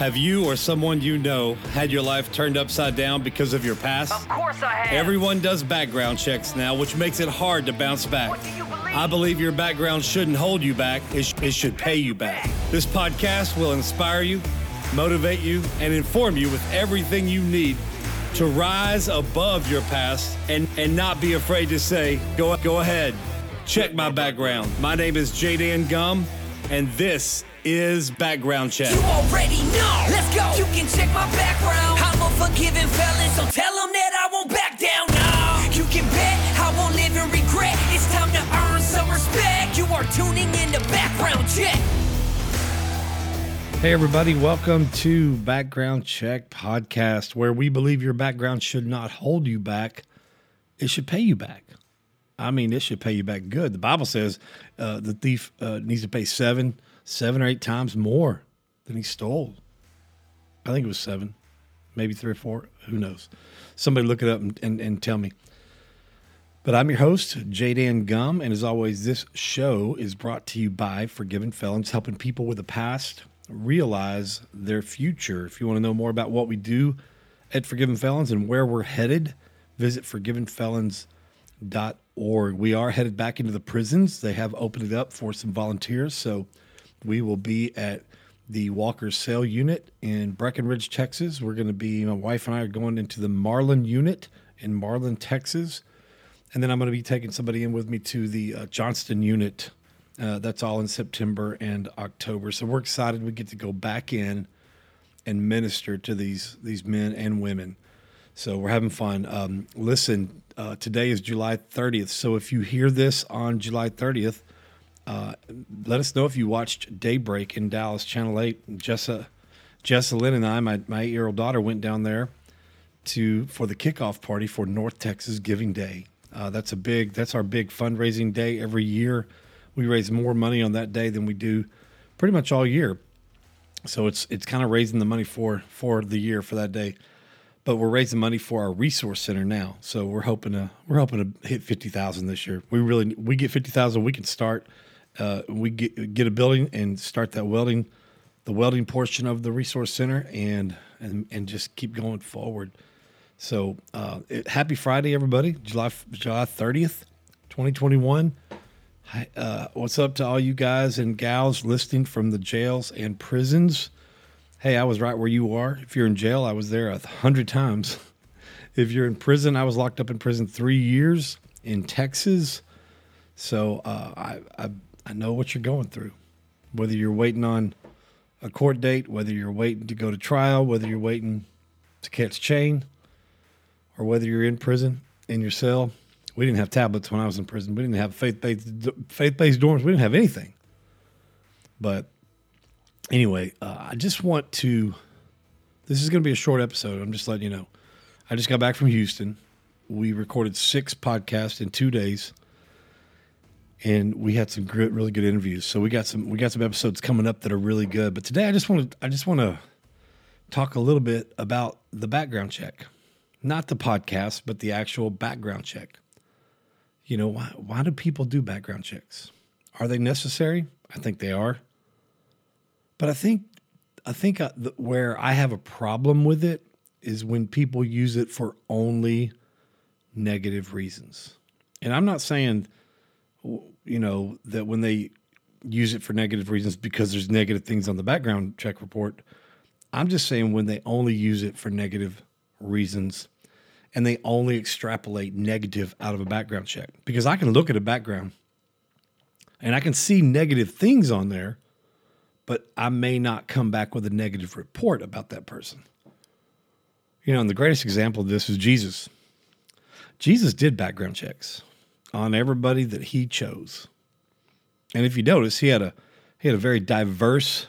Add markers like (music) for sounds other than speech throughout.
Have you or someone you know had your life turned upside down because of your past? Of course I have. Everyone does background checks now, which makes it hard to bounce back. What do you believe? I believe your background shouldn't hold you back, it, sh- it should pay you back. This podcast will inspire you, motivate you, and inform you with everything you need to rise above your past and, and not be afraid to say, go, go ahead, check my background. My name is Jaden Gum, and this is Background Check. You already know. Let's go. You can check my background. I'm a forgiving felon, so tell them that I won't back down. No. You can bet I won't live in regret. It's time to earn some respect. You are tuning in to Background Check. Hey, everybody, welcome to Background Check Podcast, where we believe your background should not hold you back, it should pay you back. I mean, it should pay you back good. The Bible says uh, the thief uh, needs to pay seven, seven or eight times more than he stole. I think it was seven, maybe three or four. Who knows? Somebody look it up and, and, and tell me. But I'm your host, Jaden Gum, and as always, this show is brought to you by Forgiven Felons, helping people with a past realize their future. If you want to know more about what we do at Forgiven Felons and where we're headed, visit forgivenfelons.org. We are headed back into the prisons. They have opened it up for some volunteers, so we will be at the Walker Sayle Unit in Breckenridge, Texas. We're going to be, my wife and I are going into the Marlin Unit in Marlin, Texas. And then I'm going to be taking somebody in with me to the uh, Johnston Unit. Uh, that's all in September and October. So we're excited we get to go back in and minister to these these men and women. So we're having fun. Um, listen, uh, today is July 30th. So if you hear this on July 30th, uh, let us know if you watched Daybreak in Dallas, Channel 8. Jessa, Jessa Lynn and I, my, my eight year old daughter, went down there to for the kickoff party for North Texas Giving Day. Uh, that's a big. That's our big fundraising day every year. We raise more money on that day than we do pretty much all year. So it's it's kind of raising the money for for the year for that day. But we're raising money for our resource center now. So we're hoping to we're hoping to hit fifty thousand this year. We really we get fifty thousand, we can start. Uh, we get get a building and start that welding, the welding portion of the resource center, and and and just keep going forward. So uh, it, happy Friday, everybody! July July thirtieth, twenty twenty one. Uh, what's up to all you guys and gals listening from the jails and prisons? Hey, I was right where you are. If you're in jail, I was there a hundred times. (laughs) If you're in prison, I was locked up in prison three years in Texas. So uh, I, I I know what you're going through. Whether you're waiting on a court date, whether you're waiting to go to trial, whether you're waiting to catch chain, or whether you're in prison in your cell. We didn't have tablets when I was in prison. We didn't have faith based faith based dorms. We didn't have anything. But anyway, uh, I just want to. This is going to be a short episode. I'm just letting you know. I just got back from Houston. We recorded six podcasts in two days, and we had some good, really good interviews. So we got some we got some episodes coming up that are really good. But today, I just want to I just want to talk a little bit about the background check not the podcast, but the actual background check. You know, why, why do people do background checks? Are they necessary? I think they are. But I think I think uh, where I have a problem with it is when people use it for only negative reasons. And I'm not saying you know that when they use it for negative reasons because there's negative things on the background check report. I'm just saying when they only use it for negative reasons and they only extrapolate negative out of a background check because I can look at a background and I can see negative things on there, but I may not come back with a negative report about that person. You know, and the greatest example of this is Jesus. Jesus did background checks on everybody that he chose. And if you notice, he had a he had a very diverse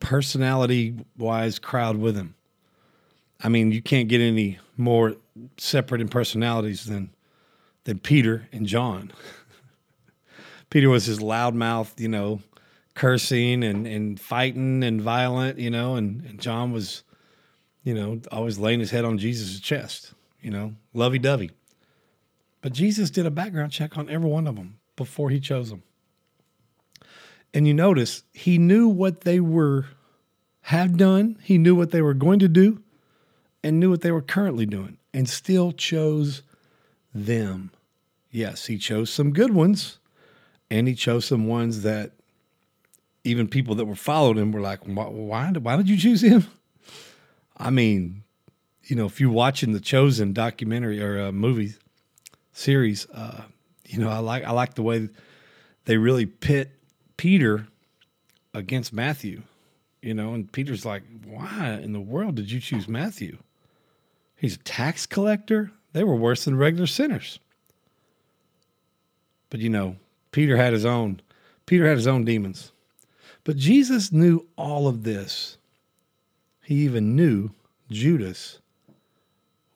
personality wise crowd with him. I mean, you can't get any more separate in personalities than than Peter and John. (laughs) Peter was his loudmouth, you know, cursing and, and fighting and violent, you know, and, and John was, you know, always laying his head on Jesus' chest, you know, lovey dovey. But Jesus did a background check on every one of them before he chose them. And you notice he knew what they were have done, he knew what they were going to do, and knew what they were currently doing, and still chose them. Yes, he chose some good ones, and he chose some ones that even people that were following him were like, why, why, why did you choose him? I mean, you know, if you're watching the Chosen documentary or uh, a movie series, uh, you know, I like I like the way they really pit Peter against Matthew. You know, and Peter's like, "Why in the world did you choose Matthew? He's a tax collector. They were worse than regular sinners." But you know, Peter had his own. Peter had his own demons. But Jesus knew all of this. He even knew Judas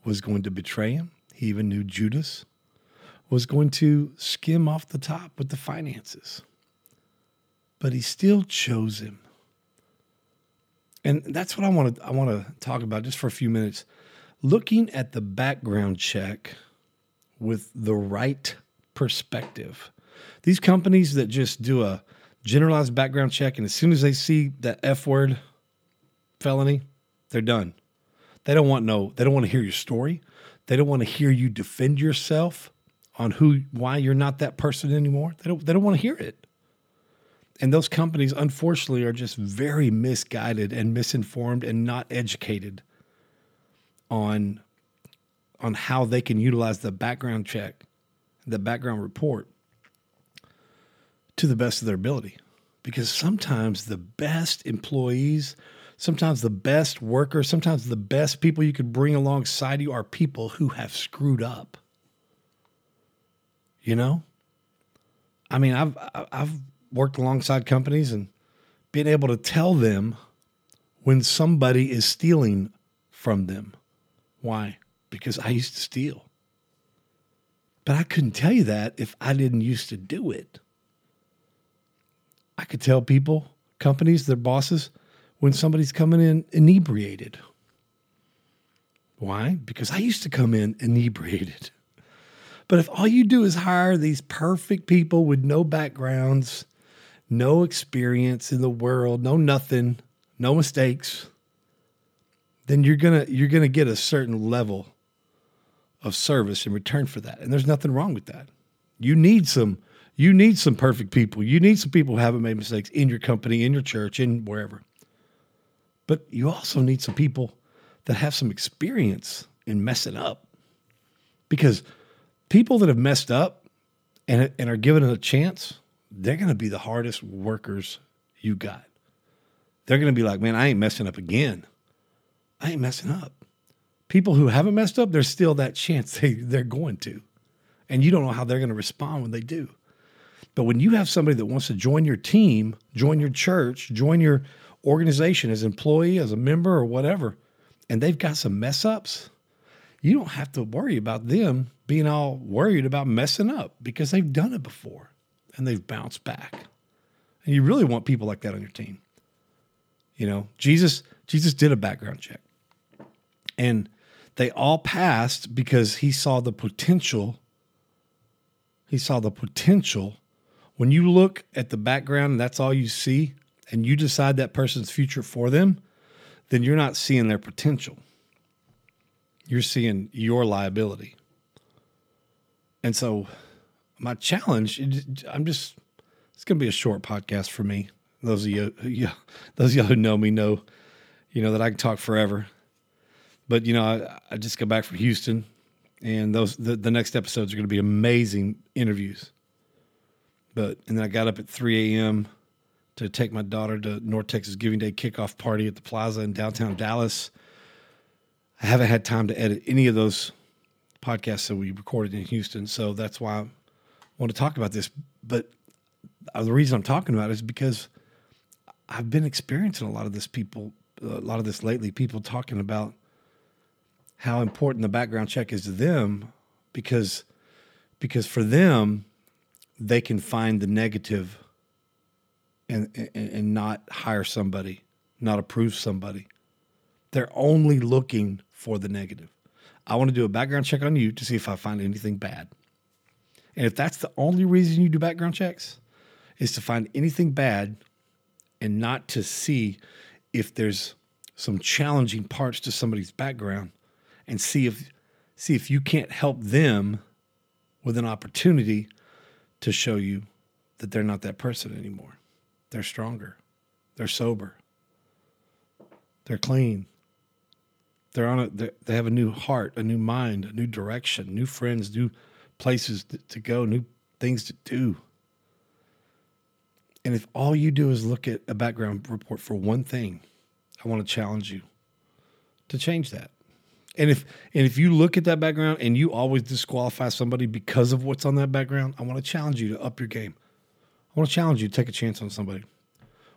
was going to betray him. He even knew Judas was going to skim off the top with the finances. But he still chose him. And that's what I want to I want to talk about just for a few minutes. Looking at the background check with the right perspective. These companies that just do a generalized background check and as soon as they see that F word felony, they're done. They don't want no, they don't want to hear your story. They don't want to hear you defend yourself on who why you're not that person anymore. They don't they don't want to hear it. And those companies unfortunately are just very misguided and misinformed and not educated on on how they can utilize the background check, the background report to the best of their ability. Because sometimes the best employees, sometimes the best workers, sometimes the best people you could bring alongside you are people who have screwed up. You know? I mean, I've I've worked alongside companies and being able to tell them when somebody is stealing from them. Why? Because I used to steal. But I couldn't tell you that if I didn't used to do it. I could tell people, companies, their bosses, when somebody's coming in inebriated. Why? Because I used to come in inebriated. But if all you do is hire these perfect people with no backgrounds, no experience in the world, no nothing, no mistakes, then you're gonna you're gonna get a certain level of service in return for that. And there's nothing wrong with that. You need some you need some perfect people. You need some people who haven't made mistakes in your company, in your church, in wherever. But you also need some people that have some experience in messing up. Because people that have messed up and, and are given a chance, they're going to be the hardest workers you got. They're going to be like, man, I ain't messing up again. I ain't messing up. People who haven't messed up, there's still that chance they, they're going to. And you don't know how they're going to respond when they do. But when you have somebody that wants to join your team, join your church, join your organization as employee, as a member, or whatever, and they've got some mess ups, you don't have to worry about them being all worried about messing up because they've done it before and they've bounced back. And you really want people like that on your team. You know, Jesus Jesus did a background check. And they all passed because he saw the potential he saw the potential when you look at the background and that's all you see, and you decide that person's future for them, then you're not seeing their potential. You're seeing your liability. And so, my challenge, I'm just, it's going to be a short podcast for me. Those of you, those of y'all who know me know, you know that I can talk forever. But you know, I, I just got back from Houston, and those the, the next episodes are going to be amazing interviews. But and then I got up at 3 a.m. to take my daughter to North Texas Giving Day kickoff party at the Plaza in downtown Dallas. I haven't had time to edit any of those podcasts that we recorded in Houston, so that's why I want to talk about this. But uh, the reason I'm talking about it is because I've been experiencing a lot of this people, a lot of this lately. People talking about how important the background check is to them, because because for them they can find the negative and, and, and not hire somebody, not approve somebody. They're only looking for the negative. I want to do a background check on you to see if I find anything bad. And if that's the only reason you do background checks, is to find anything bad and not to see if there's some challenging parts to somebody's background and see if see if you can't help them with an opportunity to show you that they're not that person anymore. They're stronger. They're sober. They're clean. They're on a they're, they have a new heart, a new mind, a new direction, new friends, new places to, go, new things to do. And if all you do is look at a background report for one thing, I want to challenge you to change that. And if and if you look at that background and you always disqualify somebody because of what's on that background, I want to challenge you to up your game. I want to challenge you to take a chance on somebody.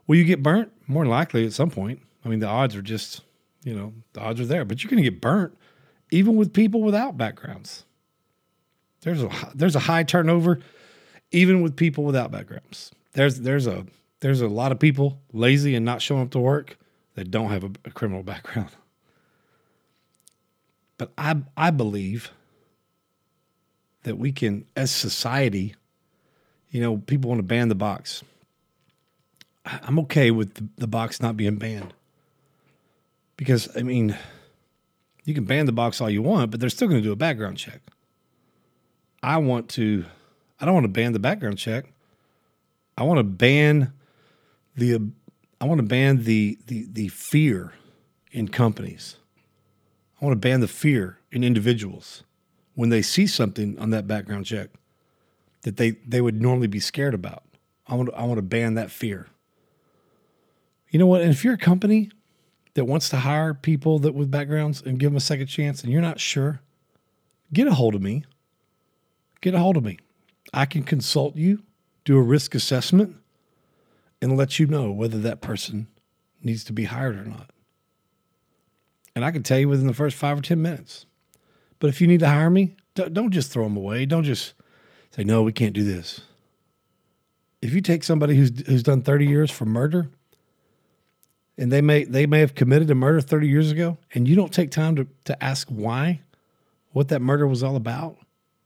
Will you get burnt? More likely at some point. I mean, the odds are just, you know, the odds are there, but you're going to get burnt even with people without backgrounds. There's a there's a high turnover even with people without backgrounds. There's there's a there's a lot of people lazy and not showing up to work that don't have a, a criminal (laughs) background. But I I believe that we can as society, you know, people want to ban the box. I'm okay with the, the box not being banned. Because I mean, you can ban the box all you want, but they're still going to do a background check. I want to I don't want to ban the background check. I want to ban the I want to ban the the the fear in companies. I want to ban the fear in individuals when they see something on that background check that they they would normally be scared about. I want to, I want to ban that fear. You know what? And if you're a company that wants to hire people that with backgrounds and give them a second chance and you're not sure, get a hold of me. Get a hold of me. I can consult you, do a risk assessment, and let you know whether that person needs to be hired or not. And I can tell you within the first five or 10 minutes. But if you need to hire me, don't just throw them away. Don't just say, no, we can't do this. If you take somebody who's, who's done 30 years for murder, and they may they may have committed a murder 30 years ago, and you don't take time to, to ask why, what that murder was all about,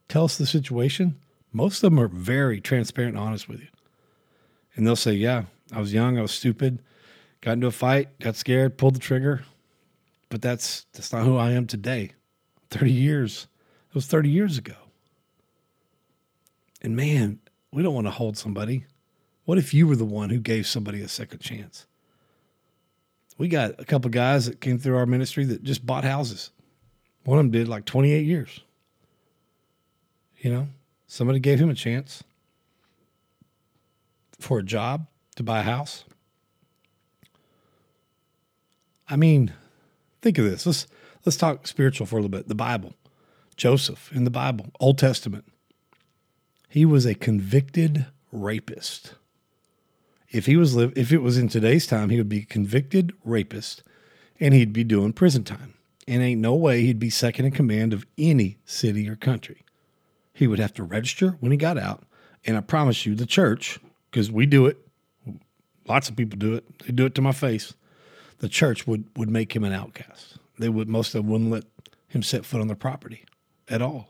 tell us the situation, most of them are very transparent and honest with you. And they'll say, Yeah, I was young, I was stupid, got into a fight, got scared, pulled the trigger. But that's that's not who I am today. 30 years. It was 30 years ago. And man, we don't want to hold somebody. What if you were the one who gave somebody a second chance? We got a couple guys that came through our ministry that just bought houses. One of them did like 28 years. You know, somebody gave him a chance for a job to buy a house. I mean, think of this. Let's let's talk spiritual for a little bit. The Bible. Joseph in the Bible, Old Testament. He was a convicted rapist. If he was live if it was in today's time, he would be convicted rapist and he'd be doing prison time. And ain't no way he'd be second in command of any city or country. He would have to register when he got out. And I promise you, the church, because we do it, lots of people do it, they do it to my face. The church would, would make him an outcast. They would, most of them wouldn't let him set foot on their property at all.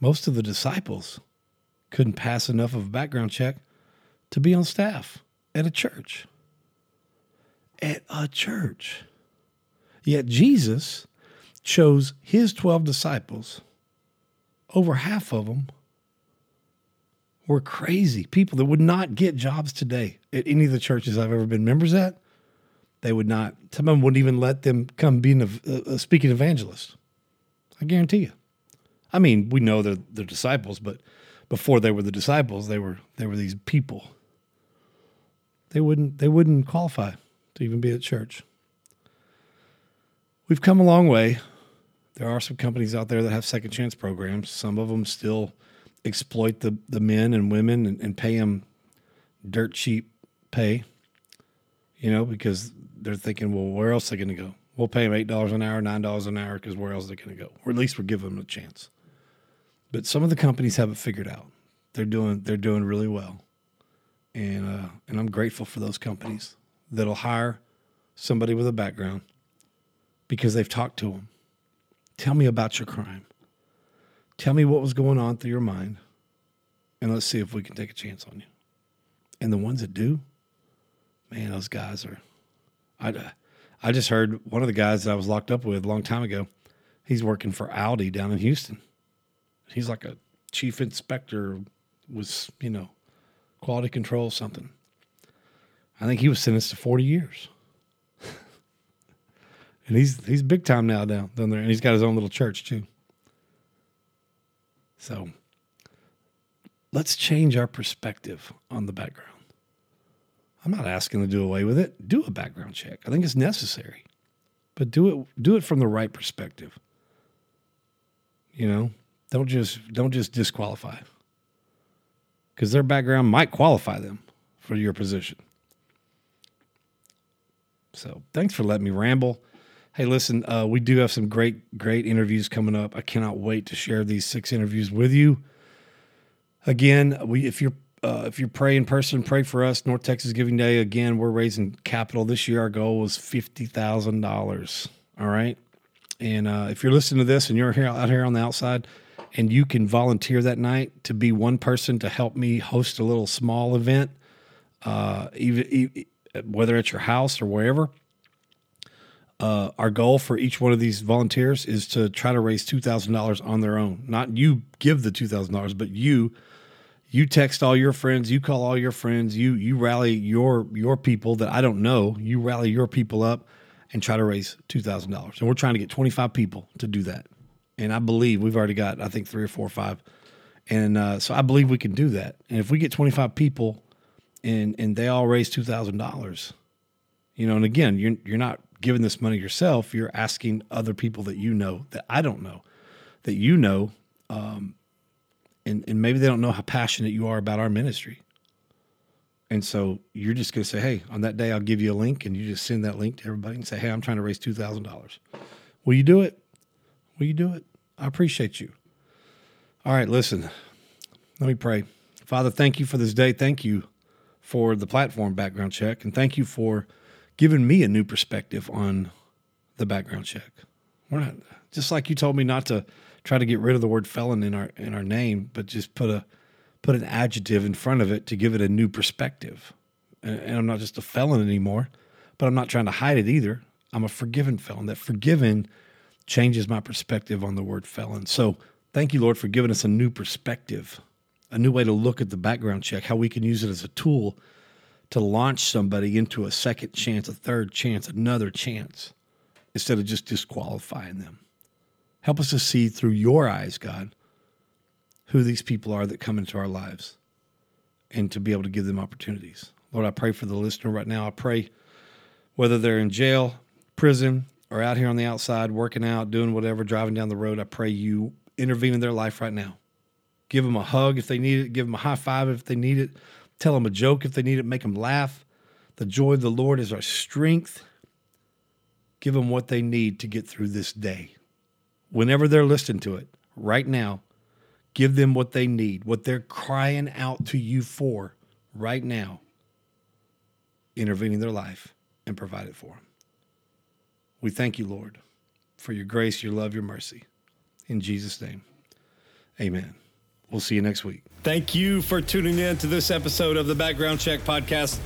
Most of the disciples couldn't pass enough of a background check to be on staff at a church. At a church. Yet Jesus chose his 12 disciples, over half of them were crazy people that would not get jobs today at any of the churches I've ever been members at. They would not, some of them wouldn't even let them come be a, a speaking evangelist. I guarantee you. I mean, we know they're, they're disciples, but before they were the disciples, they were they were these people. They wouldn't they wouldn't qualify to even be at church. We've come a long way. There are some companies out there that have second chance programs. Some of them still exploit the, the men and women and, and pay them dirt cheap pay, you know, because they're thinking, well, where else are they going to go? We'll pay them $8 an hour, $9 an hour, because where else are they going to go? Or at least we're giving them a chance. But some of the companies have it figured out. They're doing they're doing really well, and uh, and I'm grateful for those companies that'll hire somebody with a background because they've talked to them. Tell me about your crime. Tell me what was going on through your mind, and let's see if we can take a chance on you. And the ones that do, man, those guys are. I, I just heard one of the guys that I was locked up with a long time ago. He's working for Audi down in Houston. He's like a chief inspector, was you know, quality control something. I think he was sentenced to forty years, (laughs) and he's he's big time now down down there, and he's got his own little church too. So let's change our perspective on the background. I'm not asking to do away with it. Do a background check. I think it's necessary. But do it do it from the right perspective. You know, don't just don't just disqualify. Cuz their background might qualify them for your position. So, thanks for letting me ramble. Hey, listen, uh, we do have some great, great interviews coming up. I cannot wait to share these six interviews with you. Again, we if you're uh, if you're praying person, pray for us. North Texas Giving Day. Again, we're raising capital this year. Our goal was fifty thousand dollars. All right, and uh, if you're listening to this and you're here out here on the outside, and you can volunteer that night to be one person to help me host a little small event, uh, even, even whether it's your house or wherever. Uh, our goal for each one of these volunteers is to try to raise two thousand dollars on their own. Not you give the two thousand dollars, but you you text all your friends, you call all your friends, you you rally your your people that I don't know, you rally your people up and try to raise two thousand dollars. And we're trying to get twenty five people to do that. And I believe we've already got I think three or four or five. And uh, so I believe we can do that. And if we get twenty five people and and they all raise two thousand dollars, you know, and again, you're you're not giving this money yourself, you're asking other people that you know that I don't know, that you know, um, and, and maybe they don't know how passionate you are about our ministry. And so you're just going to say, hey, on that day, I'll give you a link, and you just send that link to everybody and say, hey, I'm trying to raise $2,000. Will you do it? Will you do it? I appreciate you. All right, listen, let me pray. Father, thank you for this day. Thank you for the platform background check, and thank you for giving me a new perspective on the background check. We're not just like you told me not to try to get rid of the word felon in our in our name, but just put a put an adjective in front of it to give it a new perspective. And, and I'm not just a felon anymore, but I'm not trying to hide it either. I'm a forgiven felon. That forgiven changes my perspective on the word felon. So thank you, Lord, for giving us a new perspective, a new way to look at the background check, how we can use it as a tool to launch somebody into a second chance, a third chance, another chance, instead of just disqualifying them. Help us to see through your eyes, God, who these people are that come into our lives and to be able to give them opportunities. Lord, I pray for the listener right now. I pray whether they're in jail, prison, or out here on the outside working out, doing whatever, driving down the road, I pray you intervene in their life right now. Give them a hug if they need it, give them a high five if they need it, tell them a joke if they need it, make them laugh. The joy of the Lord is our strength. Give them what they need to get through this day whenever they're listening to it right now, give them what they need, what they're crying out to you for right now. Intervene in their life and provide it for them. We thank you, Lord, for your grace, your love, your mercy. In Jesus' name, amen. We'll see you next week. Thank you for tuning in to this episode of the Background Check Podcast,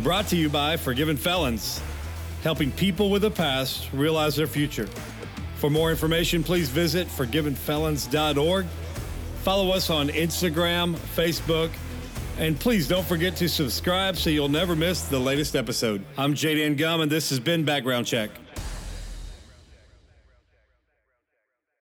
brought to you by Forgiven Felons, helping people with a past realize their future. For more information, please visit forgivenfelons.org. Follow us on Instagram, Facebook, and please don't forget to subscribe so you'll never miss the latest episode. I'm Jaden Gum, and this has been Background Check.